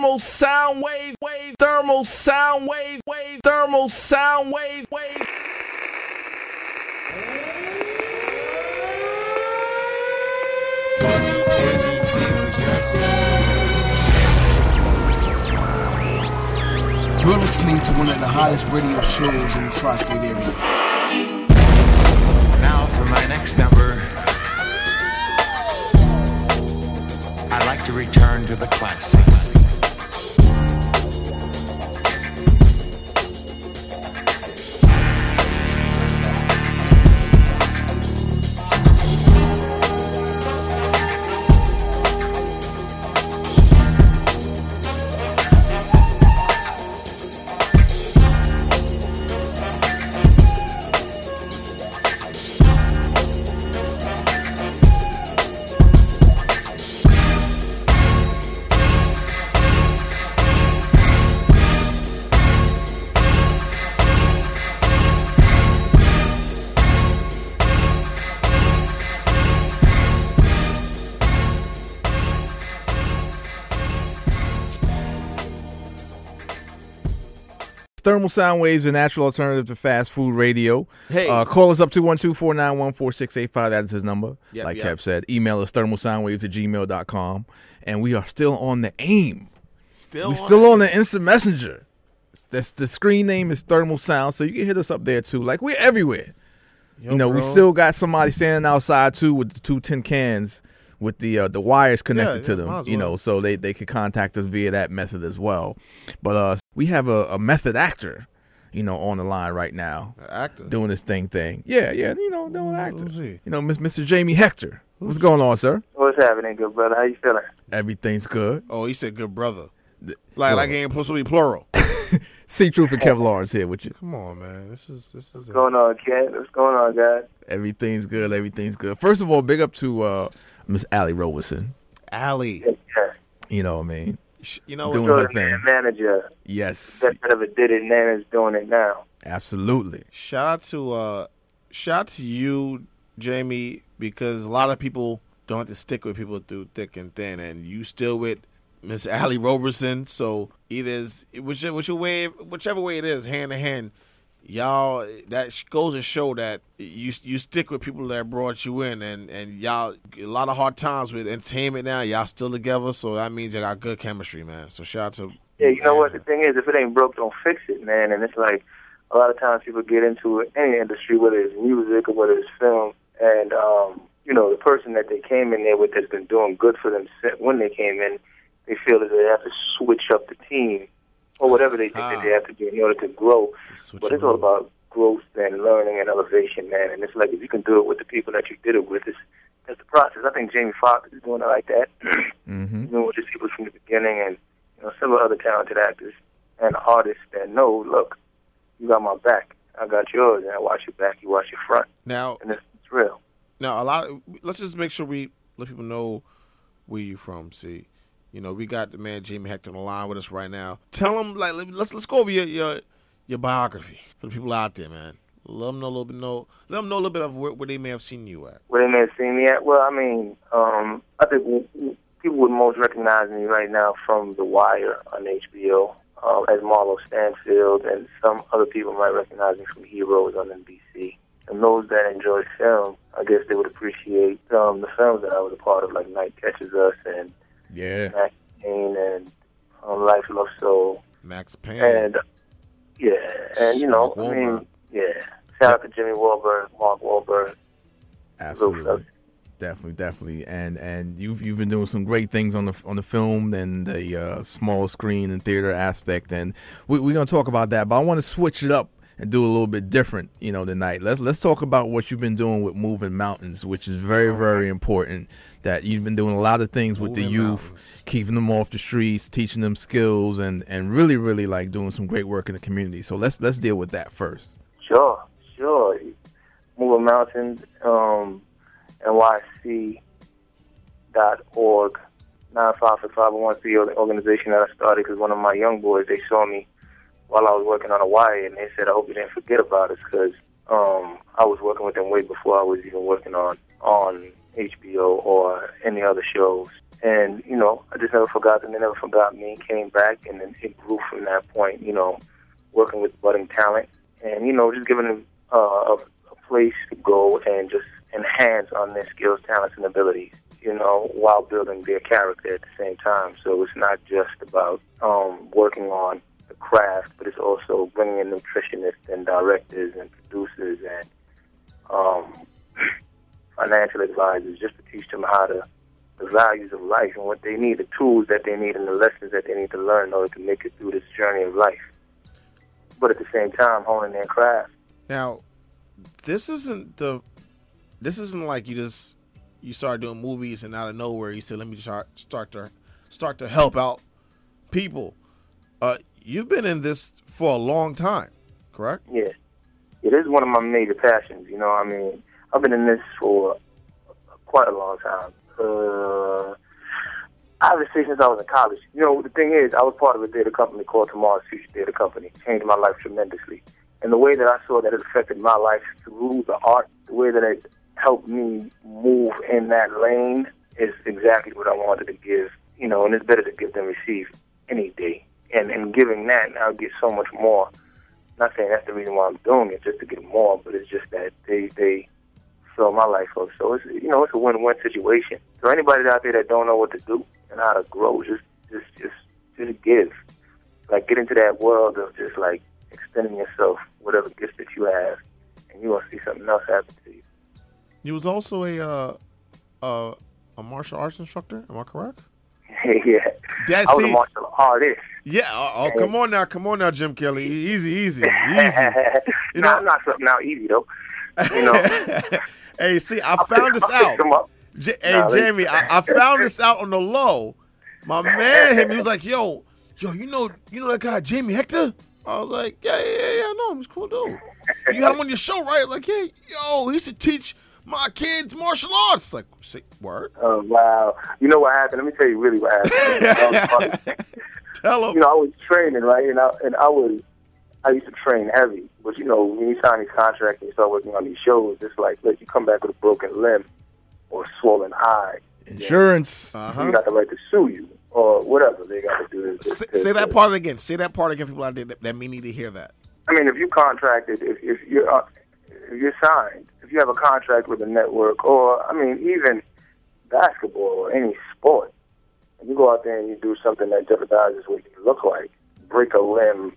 thermal sound wave, wave, thermal sound wave, wave, thermal sound wave, wave. You're listening to one of the hottest radio shows in the tri-state area. Now for my next number, I'd like to return to the classics. Thermal sound waves, a natural alternative to fast food radio. Hey. Uh, call us up 212 491 4685. That is his number. Yep, like yep. Kev said. Email us thermalsoundwaves at gmail.com. And we are still on the AIM. Still, We're still on the instant messenger. That's the screen name is Thermal Sound, so you can hit us up there too. Like we're everywhere. you know, we still got somebody standing outside too with the two tin cans with the uh, the wires connected to yeah, them. as You know, so they they could contact us via that method as well. But uh, we have a, a method actor, you know, on the line right now actor. doing this thing thing. Yeah, yeah, you know, doing actor. who's he? You know, Miss Mr. Jamie Hector. What's going on, sir? What's happening, good brother? How you feeling? Everything's good. Oh, he said good brother. Like like it ain't supposed to be plural. See Truth and Kev Lawrence here with you. Come on, man. This is this is What's going on, Ken? What's going on, guys? Everything's good. Everything's good. First of all, big up to uh, Miss Allie Roberson. Allie. Yeah. You know what I mean? Sh- You know Doing her You're thing. manager Yes, that ever did it, and then is doing it now. absolutely. Shout out to uh shout out to you, Jamie, because a lot of people don't have to stick with people through thick and thin, and you still with Miss Allie Roberson. So either is whichever, whichever way whichever way it is, hand in hand, y'all that goes to show that you you stick with people that brought you in, and and y'all a lot of hard times with entertainment now. Y'all still together, so that means you got good chemistry, man. So shout out to Yeah, you know what? The thing is, if it ain't broke, don't fix it, man. And it's like a lot of times people get into any industry, whether it's music or whether it's film, and um, you know, the person that they came in there with that's been doing good for them when they came in, they feel that they have to switch up the team or whatever they think that they have to do in order to grow. But it's all about growth and learning and elevation, man. And it's like if you can do it with the people that you did it with, it's that's the process. I think Jamie Foxx is doing it like that. Mm-hmm. He's been with his people from the beginning, and you know several other talented actors and artists that know, look, you got my back, I got yours, and I watch your back, you watch your front, now and it's, it's real. Now, a lot. Of, let's just make sure we let people know where you're from. See, you know, we got the man Jamie Hector on the line with us right now. Tell him like, let- let's let's go over your your, your biography for the people out there, man. Let them know a little bit. Know let them know a little bit of where, where they may have seen you at. Where they may have seen me at? Well, I mean, um, I think people would most recognize me right now from The Wire on HBO um, as Marlo Stanfield, and some other people might recognize me from Heroes on NBC. And those that enjoy film, I guess they would appreciate um, the films that I was a part of, like Night Catches Us and Yeah. Max Payne and um, Life, Love, Soul. Max Payne. And yeah, and you know, Mark I mean, Wahlberg. yeah. Shout out to Jimmy Wahlberg, Mark Wahlberg. Absolutely. Definitely, definitely, and and you've you've been doing some great things on the on the film and the uh, small screen and theater aspect, and we, we're gonna talk about that. But I want to switch it up and do a little bit different, you know, tonight. Let's let's talk about what you've been doing with Moving Mountains, which is very very important. That you've been doing a lot of things with the youth, Mountains. keeping them off the streets, teaching them skills, and and really really like doing some great work in the community. So let's let's deal with that first. Sure, sure. Moving Mountains, um, NYC dot org, nonprofit 501c organization that I started because one of my young boys they saw me while I was working on wire and they said I hope you didn't forget about us because um, I was working with them way before I was even working on on HBO or any other shows And, you know, I just never forgot them. They never forgot me. Came back, and then it grew from that point, you know, working with budding talent. And, you know, just giving them uh, a, a place to go and just enhance on their skills, talents, and abilities, you know, while building their character at the same time. So it's not just about um, working on craft, but it's also bringing in nutritionists and directors and producers and um, financial advisors just to teach them how to the values of life and what they need, the tools that they need, and the lessons that they need to learn in order to make it through this journey of life. But at the same time, honing their craft. Now, this isn't the. This isn't like you just you start doing movies and out of nowhere you said, "Let me start start to start to help out people." Uh, you've been in this for a long time, correct? Yeah, it is one of my major passions. You know, I mean, I've been in this for quite a long time. Uh, obviously, since I was in college. You know, the thing is, I was part of a theater company called Tomorrow's Future Theater Company. It changed my life tremendously. And the way that I saw that it affected my life through the art, the way that it helped me move in that lane is exactly what I wanted to give. You know, and it's better to give than receive any day. And in giving that, I'll get so much more. I'm Not saying that's the reason why I'm doing it, just to get more, but it's just that they they fill my life up. So it's you know it's a win-win situation. So anybody out there that don't know what to do and how to grow, just just just just give. Like get into that world of just like extending yourself, whatever gifts that you have, and you will see something else happen to you. You was also a uh, uh, a martial arts instructor. Am I correct? yeah, That I was a martial artist. Yeah. Oh, come on now, come on now, Jim Kelly. Easy, easy, easy. You know- I'm not something out easy though. You know, hey, see, I found this I'll out. J- hey, Jamie, I, I found this out on the low. My man, him, he was like, "Yo, yo, you know, you know that guy, Jamie Hector." I was like, "Yeah, yeah, yeah, I know him. He's a cool dude." You had him on your show, right? Like, yeah, yo, he to teach my kids martial arts. Like, say, word. Oh wow! You know what happened? Let me tell you really what happened. That was funny. Tell him. you know, I was training, right? And I and I was I used to train heavy. But you know, when you sign these contracts and you start working on these shows, it's like, look, you come back with a broken limb or a swollen eye, Insurance. you uh-huh. got the right to sue you or whatever they got to do. to- Say, to- say that part again. Say that part again, people out there that, that may need to hear that. I mean, if you contracted, if if you're uh, if you're signed, if you have a contract with a network, or I mean, even basketball or any sport, you go out there and you do something that jeopardizes what you look like, break a limb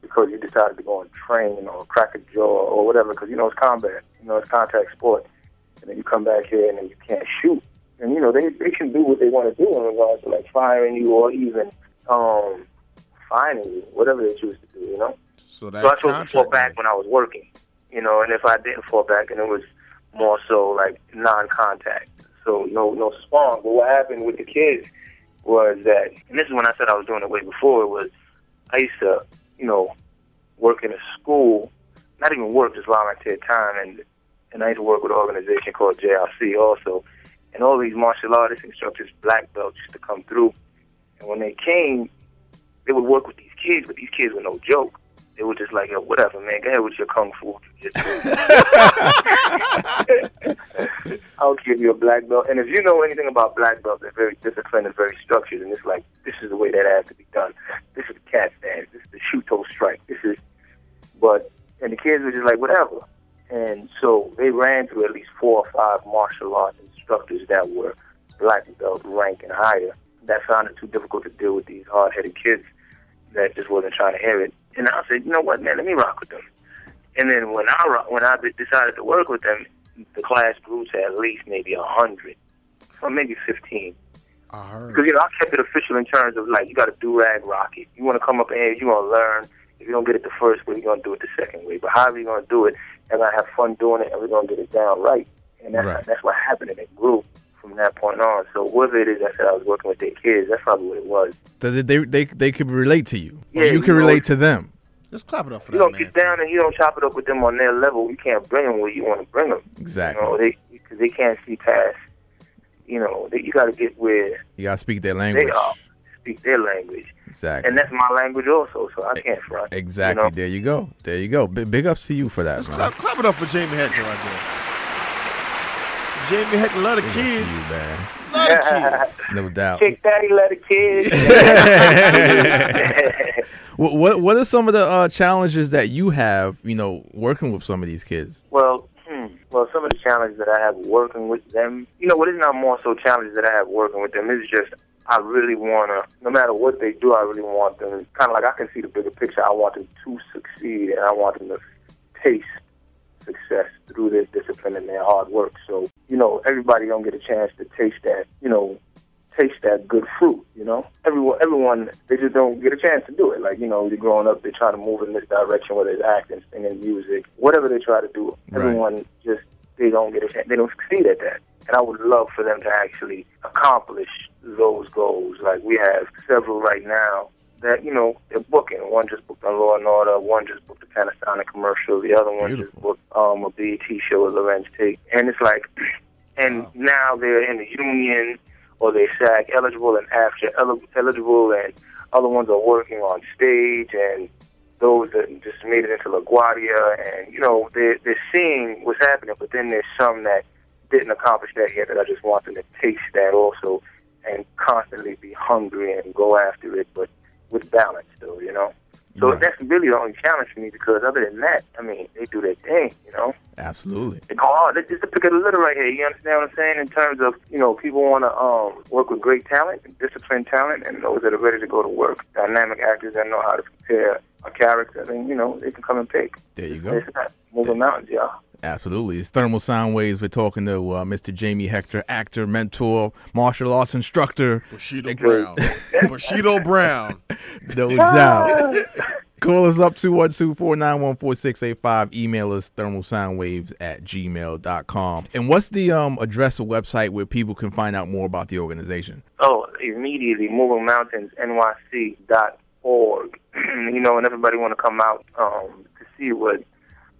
because you decided to go and train or crack a jaw or whatever, because you know it's combat, you know it's contact sport, and then you come back here and then you can't shoot, and you know they they can do what they want to do in regards to like firing you or even um fining you, whatever they choose to do, you know. So that So I chose to fall back when I was working, you know, and if I didn't fall back, and it was more so like non-contact, so no no spawn. But what happened with the kids was that, and this is when I said I was doing it way before. Was I used to, you know, work in a school, not even work, just volunteer time, and and I used to work with an organization called JRC also, and all these martial artists instructors, black belts, used to come through, and when they came, they would work with these kids, but these kids were no joke. They were just like, Yo, whatever, man, go ahead with your kung fu. I'll give you a black belt. And if you know anything about black belts, they're very disciplined and very structured. And it's like, this is the way that has to be done. This is the cat stance. This is the shoot toe strike. This is, but, and the kids were just like, whatever. And so they ran through at least four or five martial arts instructors that were black belt rank and higher. That found it too difficult to deal with these hard headed kids that just wasn't trying to hear it. And I said, you know what, man, let me rock with them. And then when I ro- when I decided to work with them, the class grew to at least maybe a hundred, or maybe fifteen. I heard. Because you know I kept it official in terms of like you got to do rag rock it. You want to come up in here, you want to learn. If you don't get it the first way, you're gonna do it the second way. But however you're gonna do it, and I have fun doing it, and we're gonna get it down right. And that's Right. that's what happened, and it grew from that point on. So whether it is I said I was working with their kids, that's probably what it was. That they, they they could relate to you. Yeah, you you can relate to them. Just clap it up for you that don't man. get down and you don't chop it up with them on their level. You can't bring them where you want to bring them. Exactly. You know, they because they can't see past. You know, they, you got to get where You gotta speak their they language. are, speak their language, Exactly. and that's my language also. So I can't front. you Exactly. know? There you go. There you go. Big, big ups to you for that, Just man. clap, clap it up for Jamie Hector right there. Jamie Hector love the Big ups to kids. you, man. love the kids. No doubt. Kick daddy, let the kids. What, what what are some of the uh, challenges that you have, you know, working with some of these kids? Well, hmm, well, some of the challenges that I have working with them, you know, what is not more so challenges that I have working with them is just I really want to, no matter what they do, I really want them, kind of like I can see the bigger picture. I want them to succeed, and I want them to taste success through their discipline and their hard work. So, you know, everybody don't get a chance to taste that, you know, taste that good fruit, you know? Everyone, everyone, they just don't get a chance to do it. Like, you know, they're growing up, they try to move in this direction, whether it's acting, singing, music, whatever they try to do. Right. Everyone just, they don't get a chance, they don't succeed at that. And I would love for them to actually accomplish those goals. Like, we have several right now that, you know, they're booking. One just booked on Law and Order, one just booked a Panasonic commercial, the other one just booked um, a BET show with Larenz Tate. And it's like, and now they're in the union or they SAG eligible and AFTRA eligible, and other ones are working on stage, and those that just made it into LaGuardia, and you know they're they're seeing what's happening, but then there's some that didn't accomplish that yet that I just want them to taste that also, and constantly be hungry and go after it, but with balance though, you know. So Right. that's really the only challenge for me because other than that, I mean, they do their thing, you know Absolutely. they go hard. This is the pick of the litter right here. You understand what I'm saying? In terms of, you know, people want to um, work with great talent, disciplined talent, and those that are ready to go to work. Dynamic actors that know how to prepare a character, and you know, they can come and pick. There you go. It's not moving mountains, y'all. Absolutely. It's Thermal Sound Waves. We're talking to uh, Mr. Jamie Hector, actor, mentor, martial arts instructor. Bushido Brown. Bushido Brown. No doubt. Call us up 212-491-4685. Email us thermalsoundwaves at gmail.com. And what's the um, address or website where people can find out more about the organization? Oh, immediately, movingmountainsnyc.org. you know, and everybody want to come out um, to see what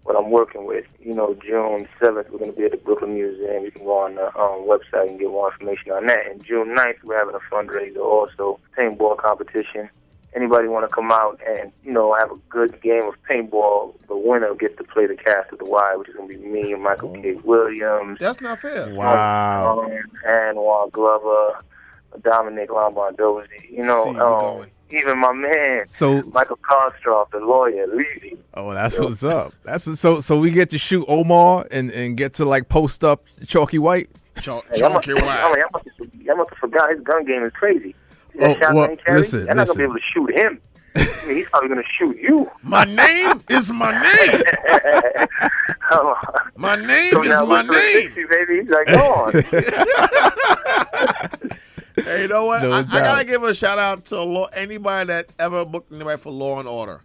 what I'm working with. You know, June 7th, we're going to be at the Brooklyn Museum. You can go on the um, website and get more information on that. And June 9th, we're having a fundraiser also, paintball competition. Anybody want to come out and, you know, have a good game of paintball, the winner gets to play the cast of The Wire, which is going to be me and Michael K. Williams. That's not fair. Wow. Um, Anwan Glover, Dominic Lombardozzi, you know, See, um, going. Even my man, So, Michael Kostroff, the lawyer, Levy. oh, that's what's up. That's what, so. So we get to shoot Omar and, and get to like post up Chalky White. Chalk, Hey, y'all chalky I white. mean, y'all must, have, must have forgot his gun game is crazy. See Oh, well, he listen, They're not going to be able to shoot him. I mean, he's probably going to shoot you. My name is my name. My name so is my name. 360, baby, he's like, go on. Hey, you know what? No I, I gotta give a shout out to law, anybody that ever booked anybody for Law and Order.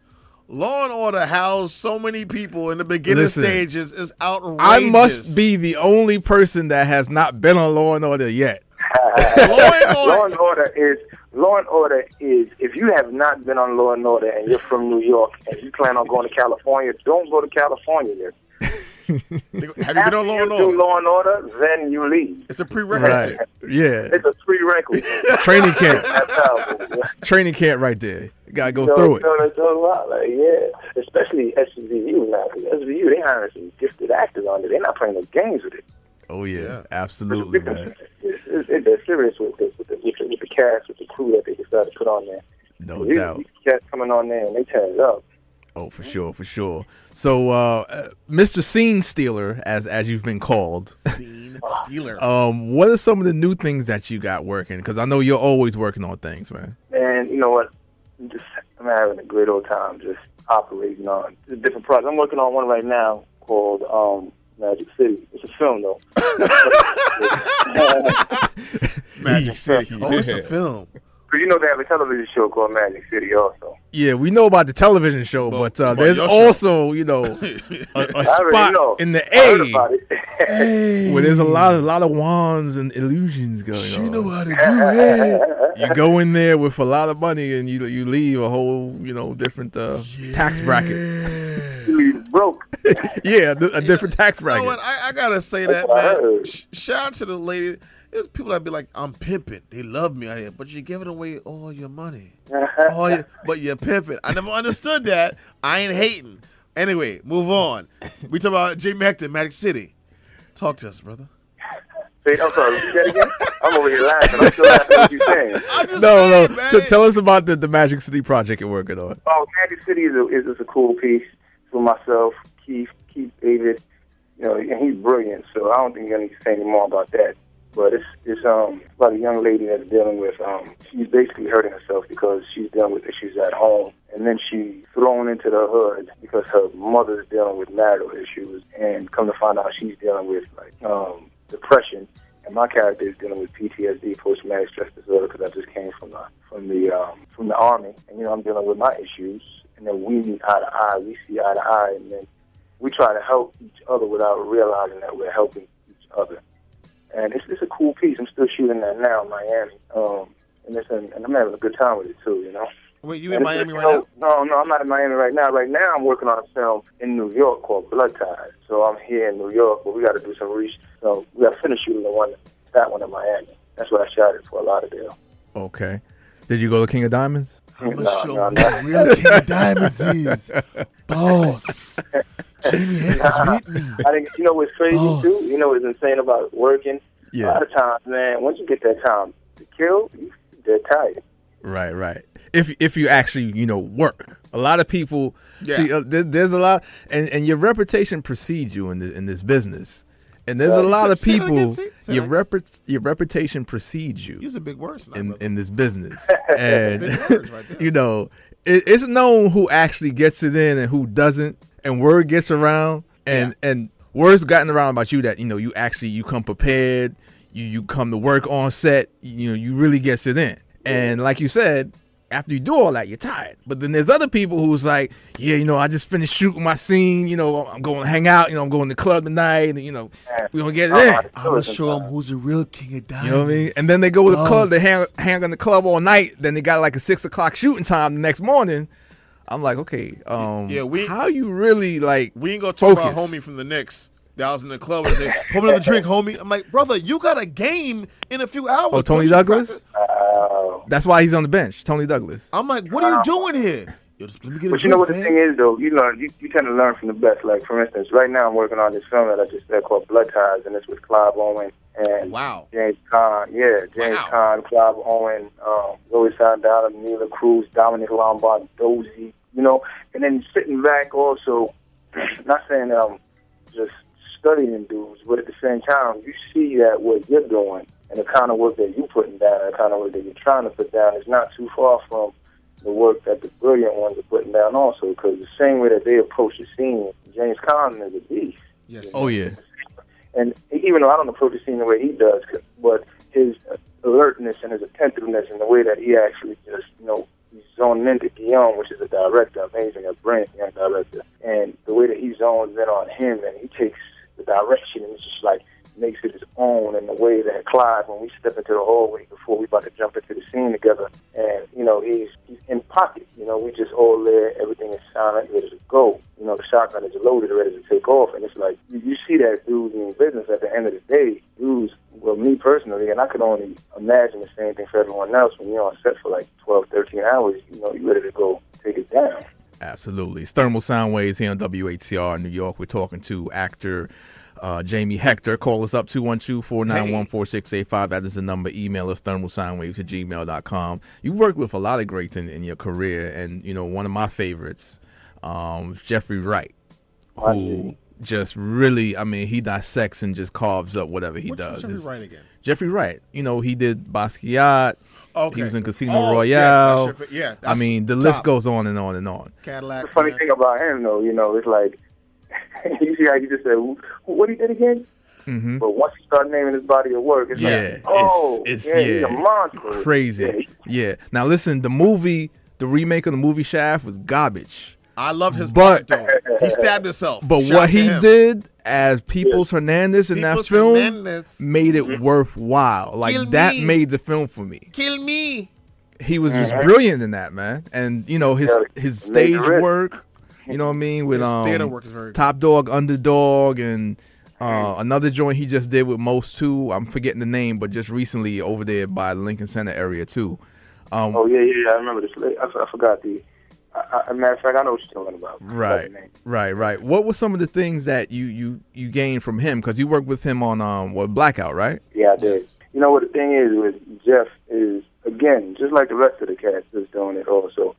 Law and Order housed so many people in the beginning Listen, stages is outrageous. I must be the only person that has not been on Law and Order yet. Law and Law and Order is Law and Order is if you have not been on Law and Order and you're from New York and you plan on going to California, don't go to California. Then. Have you been on Law you and do Order? Law and Order, then you leave. It's a prerequisite. Right. Yeah. It's a prerequisite. Training camp. That's how. it is. Training camp right there. You gotta go So, through it. so that's a lot. Like, yeah, especially SVU now. 'cause SVU, they hiring some gifted actors on it. They're not playing no games with it. Oh yeah, Yeah. absolutely, man. It's, it's, it's, they're serious with this, with the, with the, with the cast, with the crew that they decided to put on there. No These- doubt. These cats coming on there and they turn it up. Oh, for sure, for sure. So, uh, uh, Mr. Scene Stealer, as as you've been called, Scene stealer. um, what are some of the new things that you got working? Because I know you're always working on things, man. And you know what? I'm just I'm having a great old time just operating on different projects. I'm working on one right now called um, Magic City. It's a film though. Magic City. Oh, it's a film. Because you know they have a television show called Magic City also. Yeah, we know about the television show, Well, but uh, there's your show. also, you know, a, a I already know. spot in the A about where there's a lot, a lot of wands and illusions going She on. know how to do it. you go in there with a lot of money and you you leave a whole, you know, different uh, tax bracket. Broke. Yeah, a different tax You bracket. know what? I, I gotta say that, man. shout out to the lady. There's people that be like, I'm pimping. They love me out here, but you're giving away all your money. all your, but you're pimping. I never understood that. I ain't hating. Anyway, move on. We talk about Jamie Hector, Magic City. Talk to us, brother. Say, I'm sorry, repeat that again? I'm over here laughing. I'm still laughing at what you're saying. I'm just No, saying, no. man. T- tell us about the, the Magic City project you're working on. Oh, Magic City is a, is just a cool piece for myself, Keith, Keith David. You know, and he's brilliant. So I don't think I need to say any more about that. But it's it's um about a young lady that's dealing with um she's basically hurting herself because she's dealing with issues at home, and then she's thrown into the hood because her mother's dealing with marital issues, and come to find out she's dealing with like um depression. And my character is dealing with PTSD, post-traumatic stress disorder, because I just came from the from the um, from the army, and you know I'm dealing with my issues, and then we meet eye to eye, we see eye to eye, and then we try to help each other without realizing that we're helping each other. And it's it's a cool piece. I'm still shooting that now in Miami, um, and it's an, and I'm having a good time with it too. You know. Wait, you in Miami it's- right now? No, no, I'm not in Miami right now. Right now, I'm working on a film in New York called Blood Ties. So I'm here in New York, but we got to do some research. So we got to finish shooting the one, that one in Miami. That's what I shot it Fort Lauderdale. Okay. Did you go to King of Diamonds? I'm gonna No, show no, him no. what real King of Diamonds is. Boss. Jamie Hector's with me. I think you know what's crazy Boss. too. You know what's insane about working. A lot of times, man, once you get that time to kill, you dead tired. Right, right. If if you actually you know work, a lot of people Yeah. see uh, there, there's a lot, and and your reputation precedes you in the, in this business, and there's a lot of say that again, people say- say your rep your reputation precedes you Use a big words tonight, in brother. in this business, and right you know it, it's known who actually gets it in and who doesn't, and word gets around, and and word's gotten around about you that you know you actually you come prepared, you you come to work on set, you know you really gets it in, and like you said. After you do all that, you're tired. But then there's other people who's like, yeah, you know, I just finished shooting my scene. You know, I'm going to hang out. You know, I'm going to the club tonight, and you know, we're gonna get it oh, in. I'm gonna show them who's the real King of Diamonds. You know what I mean? And then they go to the club, they hang hang in the club all night. Then they got like a six o'clock shooting time the next morning. I'm like, okay, um, Yeah, we- how you really like? We ain't gonna talk about homie from the Knicks that was in the club and say, "Pour me another drink, homie." I'm like, brother, you got a game in a few hours. Oh, Toney Douglas. Oh. Uh, That's why he's on the bench. Toney Douglas. I'm like, what are you doing here? Yo, just let me get But drink, you know what the thing is, though, you learn you, you tend to learn from the best. Like for instance, right now I'm working on this film that I just said called Blood Ties, and it's with Clive Owen and Wow. James Caan. Yeah, James Wow. Caan, Clive Owen, um, Louis Saldana, Neela Cruz, Dominic Lombard, Dozy. You know, and then sitting back also, not saying um just studying dudes, but at the same time, you see that what you're doing and the kind of work that you're putting down, and the kind of work that you're trying to put down is not too far from the work that the brilliant ones are putting down also, because the same way that they approach the scene, James Caan is a beast. Yes. Oh yeah, And even though I don't approach the scene the way he does, 'cause- but his alertness and his attentiveness and the way that he actually just, you know, zoning into Guillaume, which is a director, amazing, a brilliant young director, and the way that he zones in on him and he takes the direction and it's just like makes it his own and the way that Clive, when we step into the hallway before we about to jump into the scene together, and you know he's he's in pocket. You know, we just all there, everything is silent, ready to go. You know, the shotgun is loaded, ready to take off, and it's like you, you see that dude in business. At the end of the day, dudes. Well, me personally, and I could only imagine the same thing for everyone else. When you're on set for like 12, 13 hours, you know, you're ready to go take it down. absolutely. It's Thermal Soundwaves here on WHCR in New York. We're talking to actor. Uh, Jamie Hector, call us up 212-491-4685. That is the number. Email us thermalsoundwaves at gmail.com. You worked with a lot of greats in, in your career, and you know one of my favorites, um, Jeffrey Wright, who just really, I mean, he dissects and just carves up whatever he Which does. Jeffrey It's- Wright again? Jeffrey Wright. You know, he did Basquiat. Okay. He was in Casino Oh, Royale. that's Jeffrey- yeah, I mean, the list goes on and on and on. Cadillac. The funny man. thing about him, though, you know, it's like you see how you just said, "What he did again?" hmm But once you start naming his body of work, it's Yeah, like, oh, it's, it's yeah, yeah, he's a monster. crazy. Yeah, Yeah. Now listen, the movie, the remake of the movie Shaft was garbage. I love his But- part, though. He stabbed himself. But Shout what he him. did as Peoples Hernandez in that film Hernandez. made it worthwhile. Like Kill that me. made the film for me. Kill me. He was just brilliant in that man, and you know his Yeah, his stage the rip. work. You know what I mean with His um theater work is very good. Top Dog, Underdog, and uh, another joint he just did with Most too. I'm forgetting the name, but just recently over there by the Lincoln Center area too. Um, Oh yeah, yeah, yeah. I remember this. I, I forgot the. I, I, I, matter of fact, I know what you're talking about. Right, right, right. What were some of the things that you you you gained from him? Because you worked with him on um what Blackout, right? Yeah, I did. You know what the thing is with Jeff is again, just like the rest of the cast is doing it also, just remind you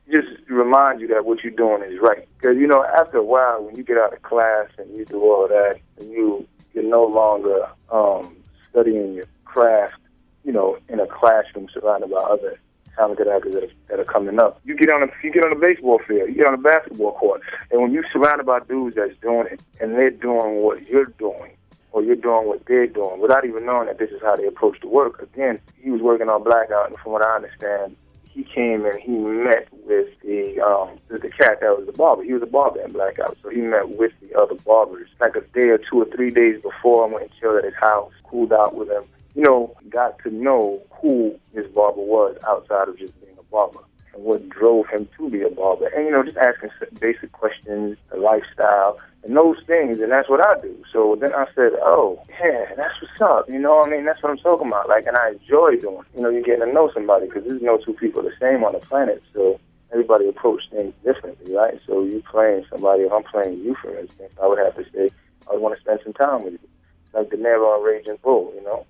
that what you're doing is right. Because you know, after a while, when you get out of class and you do all that, and you you're no longer um, studying your craft, you know, in a classroom surrounded by other talented actors that are, that are coming up. You get on a you get on a baseball field, you get on a basketball court, and when you're surrounded by dudes that's doing it, and they're doing what you're doing, or you're doing what they're doing, without even knowing that this is how they approach the work. Again, he was working on Blackout, and from what I understand, he came and he met with the um with the cat that was the barber. He was a barber in Blackout, so he met with the other barbers like a day or two or three days before. I went and chilled at his house, cooled out with him. You know, got to know who this barber was outside of just being a barber and what drove him to be a barber. And you know, just asking basic questions, the lifestyle, and those things, and that's what I do. So then I said, oh, yeah, that's what's up. You know what I mean? That's what I'm talking about. Like, and I enjoy doing. You know, you're getting to know somebody because there's no two people the same on the planet. So everybody approach things differently, right? So you playing somebody, if I'm playing you, for instance, I would have to say, I want to spend some time with you, like De Niro on Raging Bull. You know,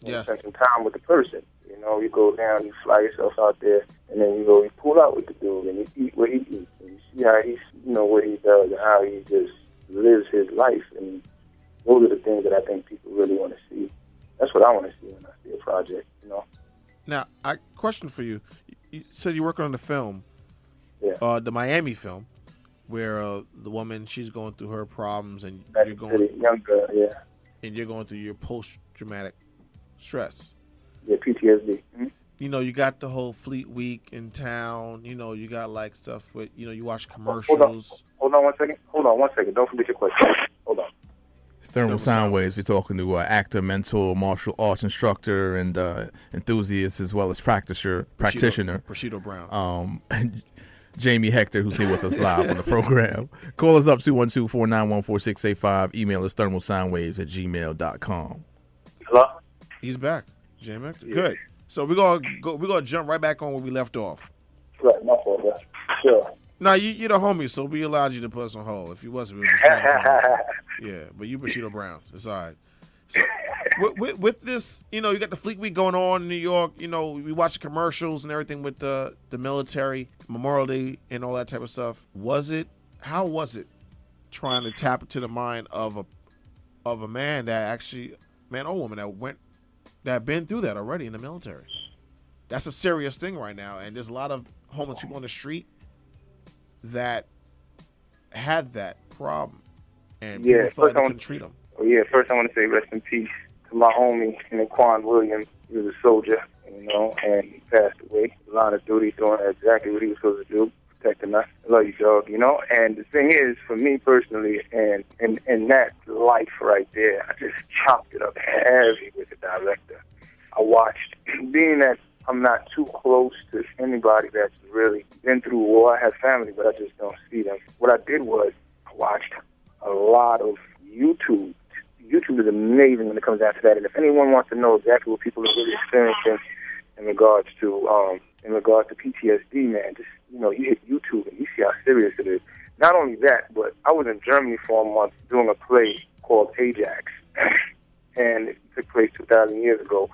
yes. spend some time with the person. You know, you go down, you fly yourself out there, and then you go, you pull out with the dude, and you eat what he eats, and you see how he's, you know, what he does, and how he just lives his life. And those are the things that I think people really want to see. That's what I want to see when I see a project, you know. Now, I question for you. You said you're working on the film, yeah. uh, the Miami film, where uh, the woman she's going through her problems, and That's you're going, young girl, yeah, and you're going through your post-traumatic stress. yeah, PTSD. Mhm. You know, you got the whole Fleet Week in town. You know, you got like stuff with, you know, you watch Hold on, commercials. hold on one second. Hold on one second. Don't forget your question. Hold on. It's Thermal Thermal Sound Soundwaves. We're talking to uh, actor, mentor, martial arts instructor, and uh, enthusiast as well as practitioner. Practitioner. Bushido Brown. um, Jamie Hector, who's here with us live on the program. Call us up 212 491 4685. Email us thermalsoundwaves at gmail.com. Hello. He's back. Jamie Hector. Good. So we're gonna go. We're gonna jump right back on where we left off. Right, my fault. Bro. Sure. Now you you're the homie, so we allowed you to put us on hold. If you wasn't, we would just stand in front of you. yeah. But you Bushido Brown. It's all right. So with, with, with this, you know, you got the Fleet Week going on in New York. You know, we watch the commercials and everything with the the military, Memorial Day, and all that type of stuff. Was it? How was it? Trying to tap into the mind of a of a man that actually, man or woman that went that have been through that already in the military. That's a serious thing right now, and there's a lot of homeless people on the street that had that problem, and Yeah, people feel like they couldn't treat them. Well, oh, yeah, first I want to say rest in peace to my homie, Naquan Williams. He was a soldier, you know, and he passed away. Line of duty, doing exactly what he was supposed to do, protecting us. I love you, dog, you know. And the thing is, for me personally, and in in that life right there, I just chopped it up heavy with the director. I watched, being that I'm not too close to anybody that's really been through war. I have family, but I just don't see them. What I did was I watched a lot of YouTube. YouTube is amazing when it comes down to that. And if anyone wants to know exactly what people are really experiencing in regards to um, in regards to PTSD, man, just you know, you hit YouTube and you see how serious it is. Not only that, but I was in Germany for a month doing a play called Ajax, and it took place 2,000 years ago.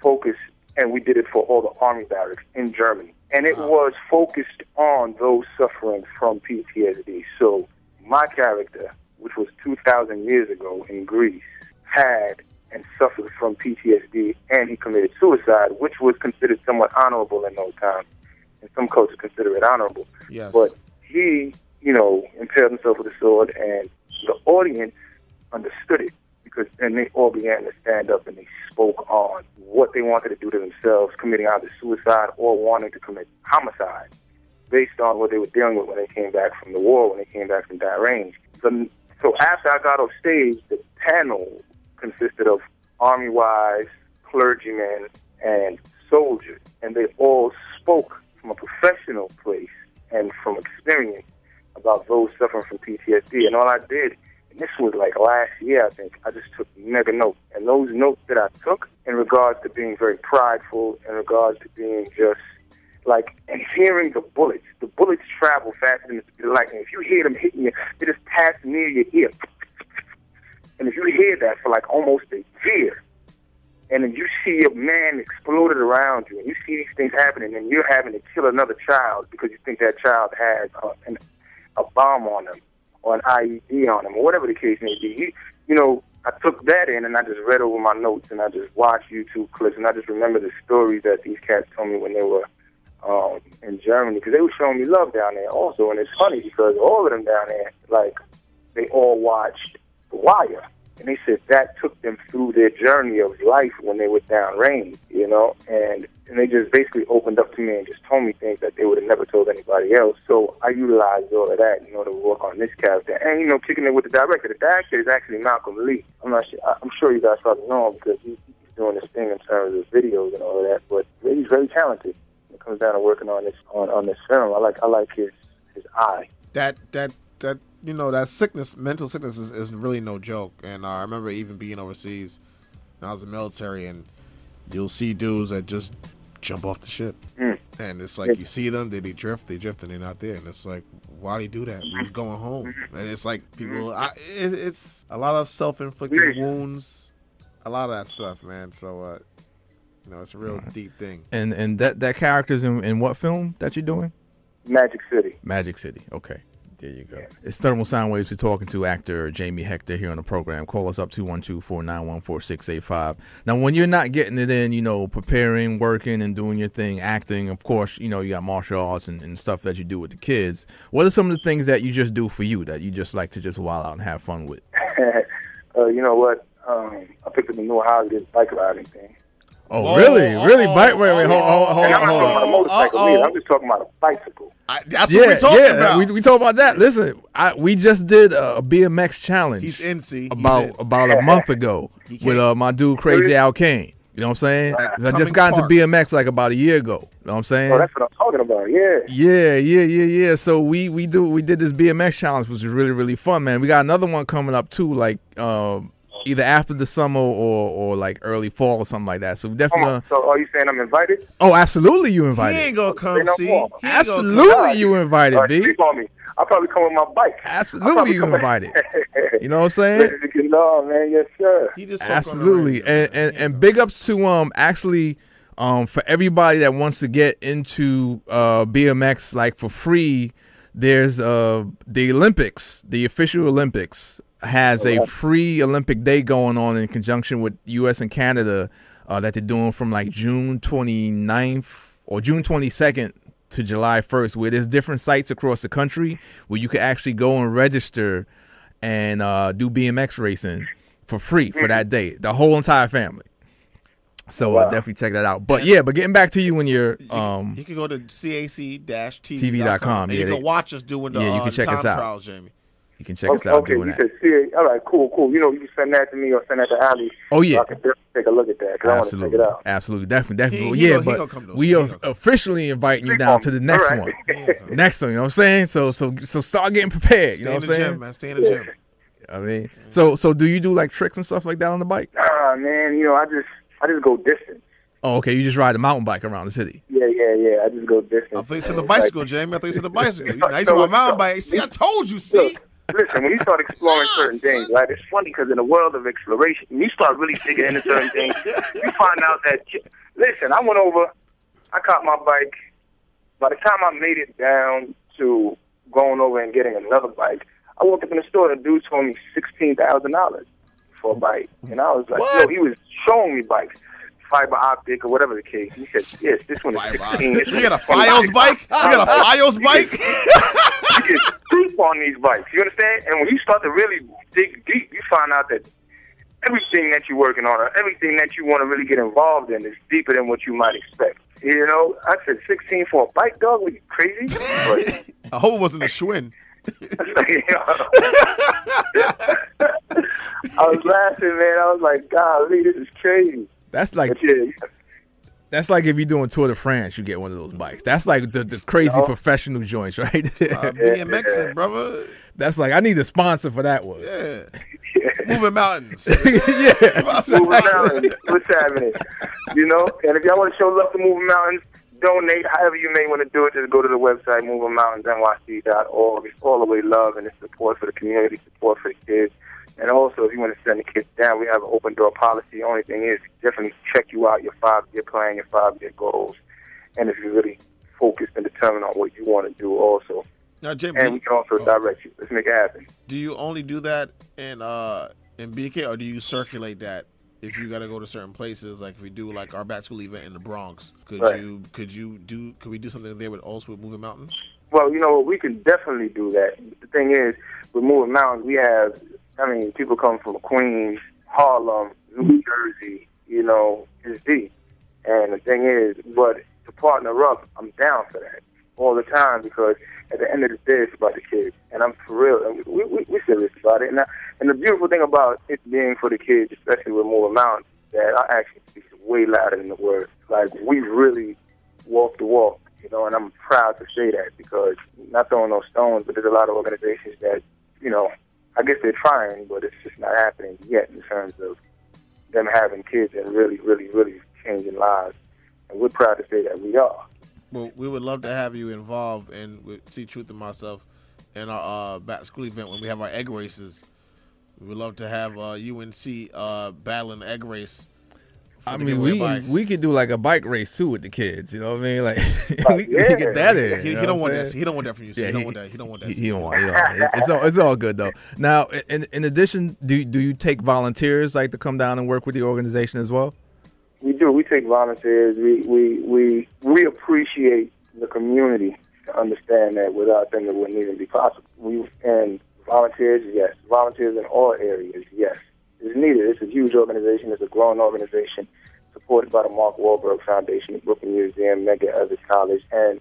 Focused, and we did it for all the army barracks in Germany, and it was focused on those suffering from PTSD. So my character, which was 2,000 years ago in Greece, had and suffered from PTSD, and he committed suicide, which was considered somewhat honorable in those times. And some cultures consider it honorable. Yes. But he, you know, impaled himself with a sword, and the audience understood it because then they all began to stand up and they spoke on what they wanted to do to themselves, committing either suicide or wanting to commit homicide based on what they were dealing with when they came back from the war, when they came back from that range. So, so after I got off stage, the panel consisted of army wives, clergymen, and soldiers, and they all spoke from a professional place and from experience about those suffering from PTSD. And all I did, and this was like last year, I think, I just took mega notes. And those notes that I took in regards to being very prideful, in regards to being just like, and hearing the bullets, the bullets travel faster than the speed of light. And if you hear them hitting you, they just pass near your ear. And if you hear that for like almost a year, and then you see a man exploded around you, and you see these things happening, and you're having to kill another child because you think that child has uh, an, a bomb on them or an IED on them or whatever the case may be. You, you know, I took that in and I just read over my notes and I just watched YouTube clips and I just remember the stories that these cats told me when they were um, in Germany because they were showing me love down there also. And it's funny because all of them down there, like, they all watched The Wire. And they said that took them through their journey of life when they were downrange, you know, and and they just basically opened up to me and just told me things that they would have never told anybody else. So I utilized all of that, you know, to work on this character, and you know, kicking it with the director. The director is actually Malcolm Lee. I'm not sure. I'm sure you guys probably know him because he's doing this thing in terms of videos and all of that. But he's very talented. When it comes down to working on this on, on this film. I like I like his his eye. That that that you know that sickness, mental sickness is, is really no joke. And uh, I remember even being overseas, when I was in the military, and you'll see dudes that just jump off the ship, Mm. and it's like you see them, they, they drift, they drift, and they're not there, and it's like, why do you do that? We're going home, and it's like people, I, it, it's a lot of self-inflicted wounds, a lot of that stuff, man. So, uh, you know, it's a real deep thing. And and that that character's in, in what film that you're doing? Magic City. Magic City. Okay. There you go. It's Thermal Sound Waves. We're talking to actor Jamie Hector here on the program. Call us up 212-491-4685. Now, when you're not getting it in, you know, preparing, working, and doing your thing, acting, of course, you know, you got martial arts and, and stuff that you do with the kids. What are some of the things that you just do for you that you just like to just wild out and have fun with? uh, you know what? Um, I picked up a new Harley bike riding thing. Oh, Oh, really? really? oh, Bike? Wait, wait, hold, hold, hold, And I'm on, not hold talking about a motorcycle either. I'm just talking about a bicycle. I, that's Yeah, what we're talking yeah, about. we, we talk about that. Listen, I, we just did a BMX challenge. He's NC. He about did. about a month ago with uh, my dude Crazy Al Kane. You know what I'm saying? Like 'Cause I just got into BMX like about a year ago. You know what I'm saying? Oh, that's what I'm talking about. Yeah. yeah, yeah, yeah, yeah. So we we do we did this BMX challenge, which was really really fun, man. We got another one coming up too, like um, either after the summer or or like early fall or something like that. So definitely. on. So are you saying I'm invited? oh, absolutely, you invited. He invited. ain't gonna come Say no see. more. He gonna come. Absolutely, you invited, All right, B. sleep on me. I'll probably come with my bike. Absolutely, you come- invited. You know what I'm saying? Ready to get on, man. Yes, sir. He just talk on the Absolutely, and and, and big ups to um actually um for everybody that wants to get into uh BMX like for free. There's uh the Olympics, the official Olympics has a free Olympic day going on in conjunction with U.S. and Canada uh, that they're doing from like June 29th or June 22nd to July 1st, where there's different sites across the country where you can actually go and register and uh, do BMX racing for free for that day, the whole entire family. So uh, Wow. definitely check that out. But yeah, but getting back to you when you're You, um you can go to cac-tv.com TV.com, and yeah, you can watch us doing the, yeah, you uh, can check time us out. trials, Jamie. You can check us okay, out okay. doing You that. said see. All right, cool, cool. You know, you can send that to me or send that to Ali. Oh yeah. So I can definitely take a look at that because I check Absolutely, it out. absolutely, definitely, definitely. He- he yeah, gonna- but come to us. we He are officially inviting you Sleep down on to the next All one. Next one, you know what I'm saying? So, so, so start getting prepared. You know what I'm saying? gym, man. Stay in the gym. I mean, so, so do you do like tricks and stuff like that on the bike? Ah, man. You know, I just, I just go distance. Oh, okay. You just ride a mountain bike around the city. Yeah, yeah, yeah. I just go distance. I thought you said the bicycle, Jamie. I thought you said the bicycle. You, No, now you talking about no, mountain no. bike. See, I told you. See, Look, listen, when you start exploring certain things, right? It's funny because in the world of exploration, when you start really digging into certain things, you find out that. Listen, I went over, I caught my bike. By the time I made it down to going over and getting another bike, I walked up in the store and the dude told me sixteen thousand dollars for a bike, and I was like, What? yo, he was showing me bikes. Fiber optic or whatever the case. He said, "Yes, this one is Fiber 16. This you got a is 25." Fios bike? You got a Fios bike? you get deep on these bikes. You understand? And when you start to really dig deep, you find out that everything that you're working on, or everything that you want to really get involved in, is deeper than what you might expect. You know, I said 16 for a bike, dog. Were you crazy? But, I hope it wasn't a Schwinn. I was laughing, man. I was like, golly, this is crazy. That's like that's like if you're doing Tour de France, you get one of those bikes. That's like the, the crazy No. professional joints, right? Uh, BMX, brother. that's like I need a sponsor for that one. Yeah. Moving mountains. yeah. moving mountains. What's happening? You know, and if y'all want to show love to moving mountains, donate however you may want to do it. Just go to the website, movingmountainsnyc.org. It's all the way love and it's support for the community, support for the kids. And also, if you want to send the kids down, we have an open door policy. The only thing is, definitely check you out your five year plan, your five year goals, and if you're really focused and determined on what you want to do, also. Now, Jim, And we can also oh. direct you. Let's make it happen. do you only do that in uh in BK, or do you circulate that if you got to go to certain places? Like if we do like our back school event in the Bronx, could Right. you could you do could we do something there with also with Moving Mountains? Well, you know, we can definitely do that. The thing is, with Moving Mountains, we have, I mean, people come from Queens, Harlem, New Jersey, you know, it's deep. And the thing is, but to partner up, I'm down for that all the time because at the end of the day, it's about the kids. And I'm for real. And we, we, we're serious about it. And, I, and the beautiful thing about it being for the kids, especially with Moving Mountains, that I actually speak way louder than the words. Like, we really walk the walk, you know, and I'm proud to say that because not throwing no stones, but there's a lot of organizations that, you know, I guess they're trying, but it's just not happening yet in terms of them having kids and really, really, really changing lives. And we're proud to say that we are. Well, we would love to have you involved and See Truth and myself in our uh, back school event when we have our egg races. We would love to have uh, UNC uh, battle in the egg race. For I mean, we bike. we could do like a bike race too with the kids. You know what I mean? Like we, we yeah. could get that in. He, you he don't want I'm that. He don't want that from you. So Yeah, he don't want that. He don't want that. He, he don't want. He don't want it. It's all it's all good though. Now, in in addition, do do you take volunteers like to come down and work with the organization as well? We do. We take volunteers. We we we we appreciate the community to understand that without them it wouldn't even be possible. We and volunteers, yes, volunteers in all areas, yes, is needed. It's a huge organization. It's a growing organization, supported by the Mark Wahlberg Foundation, the Brooklyn Museum, Medgar Evers College, and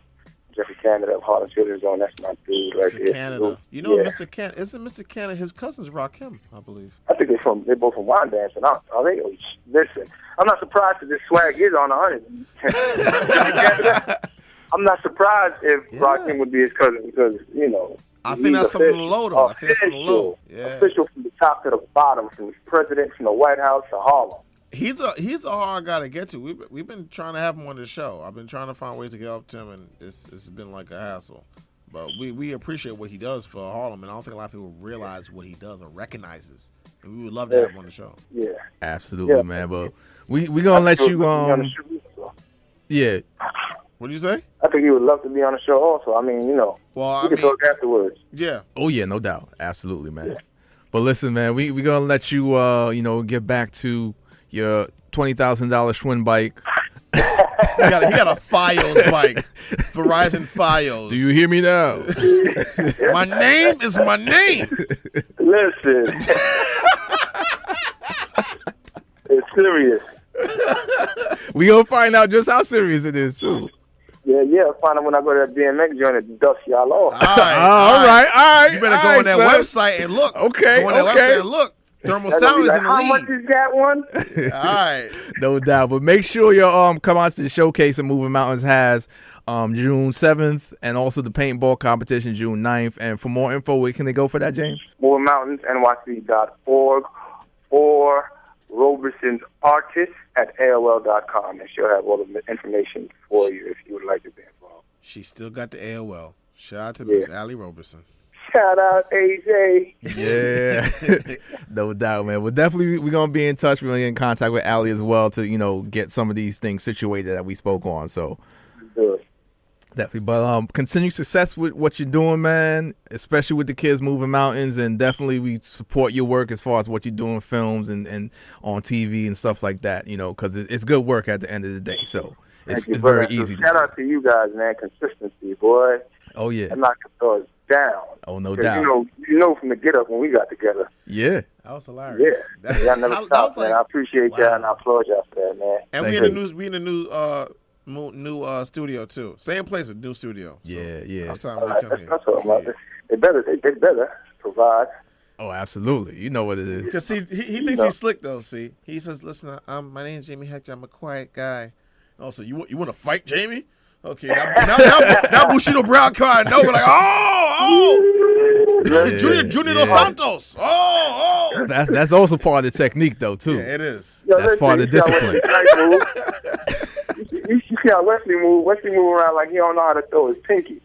Geoffrey Canada of Harlem Children's Zone. That's my dude right Mr. there. Canada. You know, yeah. Mr. Canada isn't Mr. Canada. His cousins Rakim, I believe. I think they're from they're both from Wyandanch. Are are they? Oh, Listen, I'm not surprised that this swag is on a hundred. I'm not surprised if Yeah. Rakim would be his cousin because you know. I think that's from the official. low, though. I think that's from the low. Official. Yeah. Official from the top to the bottom, from the president, from the White House to Harlem. He's a he's a hard guy to get to. We've we've been trying to have him on the show. I've been trying to find ways to get up to him, and it's it's been like a hassle. But we, we appreciate what he does for Harlem, and I don't think a lot of people realize what he does or recognizes. And we would love to have him on the show. Yeah. Absolutely, Yeah. man. But we we gonna let you he would love to be on the um yeah. What did you say? I think he would love to be on the show also. I mean, you know, Well, we I can mean, talk afterwards. yeah. Oh yeah, no doubt. Absolutely, man. But listen, man, we we gonna let you uh you know get back to your twenty thousand dollar Schwinn bike. He got a, he got a Fios bike, Verizon Fios. Do you hear me now? My name is my name. Listen. it's serious. we gonna find out just how serious it is too. Yeah, yeah. I'll find out when I go to that BMX joint and dust y'all off. All right, Ah, all right, all right. You better go right, on that son. website and look. Okay, go on that okay. website and look. Thermal Y'all sound is like, in the How much is that one? All right. No doubt. But make sure you um come out to the showcase that Moving Mountains has um June seventh and also the paintball competition June 9th. And for more info, where can they go for that, James? MoreMountainsNYC.org or Roberson's Artist at AOL.com. And she'll have all the information for you if you would like to be involved. She still got the AOL. Shout out to Yeah. Miss Allie Roberson. Shout out, AJ. Yeah, no doubt, man. Well, definitely we're gonna be in touch. We're gonna get in contact with Allie as well to you know get some of these things situated that we spoke on. So Good. Definitely, but um, continue success with what you're doing, man. Especially with the kids moving mountains, and definitely we support your work as far as what you're doing, films and and on TV and stuff like that. You know, because it's good work at the end of the day. So it's, Thank you it's very. So easy. To Shout do. out to you guys, man. Consistency, boy. Oh yeah, And knock the doors down. oh no doubt. You know, you know from the get up when we got together. yeah, That was Yeah. hilarious. That- Y'all never that- that stopped, man. like- I appreciate Wow. y'all and I applaud y'all for that, man. and Thank we in the news, we in the new uh mo- new uh studio too. Same place with new studio. So yeah, yeah. That's time we come that's, here. that's what I'm about. They better, they, they better provide. Oh, absolutely. You know what it is. Because see, he, he thinks No. he's slick though. See, he says, "Listen, I'm my name's Jamie Hector. I'm a quiet guy." Also, you you want to fight, Jamie? Okay, now now, now, now Bushido Brown car. No, we're like, oh, oh, Junior Junior Dos Santos. Oh, oh. That's that's also part of the technique though too. Yeah, it is. Yo, That's part of you see how discipline. much this guy move? you, you, you see how Wesley move. Wesley move around like he don't know how to throw his pinky.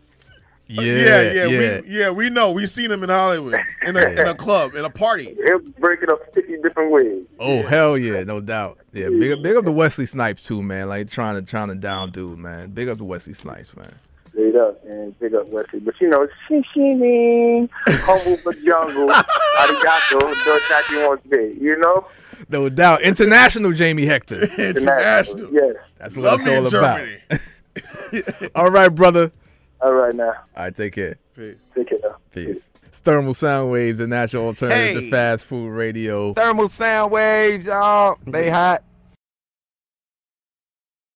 Yeah, yeah, yeah, yeah. we yeah we know. We seen him in Hollywood in a in a club in a party. He'll break it up fifty different ways. Oh hell yeah, no doubt. Yeah, big up, big up the Wesley Snipes too, man. Like trying to trying to down dude, man. Big up the Wesley Snipes, man. Straight up, man. Big up Wesley. But you know, shishimi, humble but jungle, arigato, do what you want to be. You know? No doubt. International Jamie Hector. International. Yes. That's what Love it's me all in about. Germany. All right, brother. All right now. All right, take care. Peace. Take care now. Peace. It's Thermal Sound Waves, the natural alternative to fast food radio. Thermal sound waves, y'all. They hot.